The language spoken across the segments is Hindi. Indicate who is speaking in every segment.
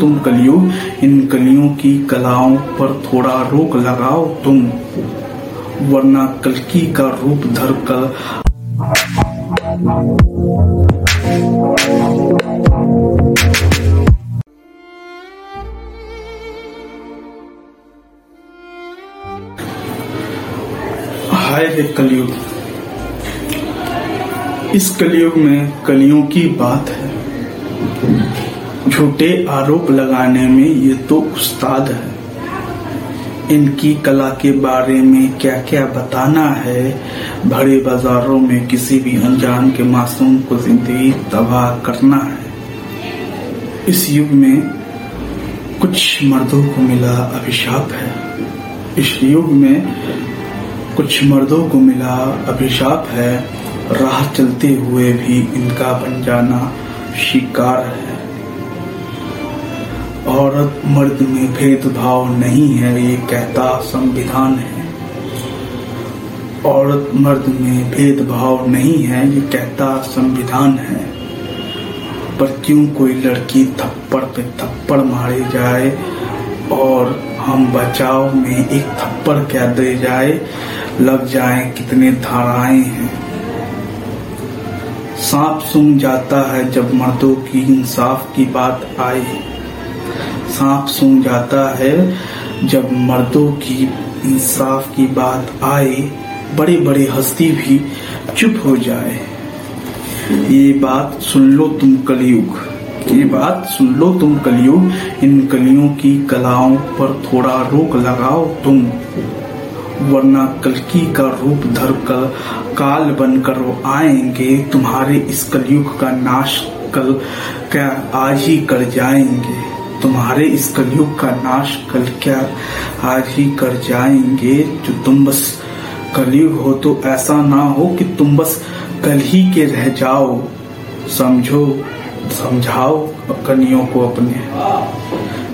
Speaker 1: तुम कलयुग इन कलियों की कलाओं पर थोड़ा रोक लगाओ तुम, वरना कलकी का रूप धर कर कलयुग। इस कलयुग में कलियों की बात है। झूठे आरोप लगाने में ये तो उस्ताद है। इनकी कला के बारे में क्या क्या बताना है? भरे बाजारों में किसी भी अनजान के मासूम को ज़िंदगी तबाह करना है। इस युग में कुछ मर्दों को मिला अभिशाप है। इस युग में कुछ मर्दों को मिला अभिशाप है। राह चलते हुए भी इनका बन जाना शिकार है। औरत मर्द में भेदभाव नहीं है, ये कहता संविधान है। औरत मर्द में भेदभाव नहीं है, ये कहता संविधान है। पर क्यों कोई लड़की थप्पड़ पे थप्पड़ मारे जाए और हम बचाव में एक थप्पड़ क्या दे जाए? लग जाए कितने धाराएँ हैं। सांप सुन जाता है जब मर्दों की इंसाफ की बात आए। सांप सुन जाता है। जब मर्दों की, इंसाफ की बात आए बड़े बड़े हस्ती भी चुप हो जाए। ये बात सुन लो तुम कलयुग। ये बात सुन लो तुम कलयुग। इन कलियों की कलाओं पर थोड़ा रोक लगाओ तुम। वरना कलकी का रूप धर कर काल बनकर आएँगे। तुम्हारे इस कलयुग का नाश कल क्या आज ही कर जाएँगे। तुम्हारे इस कलयुग का नाश कल क्या आज ही कर जाएँगे? जो तुम बस कलयुग हो तो ऐसा ना हो कि तुम बस कल ही के रह जाओ। समझो, समझाओ कलियों को अपने।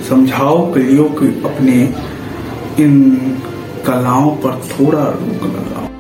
Speaker 1: समझाओ कलियों को अपने। इन कलाओं पर थोड़ा रोक लगाओ।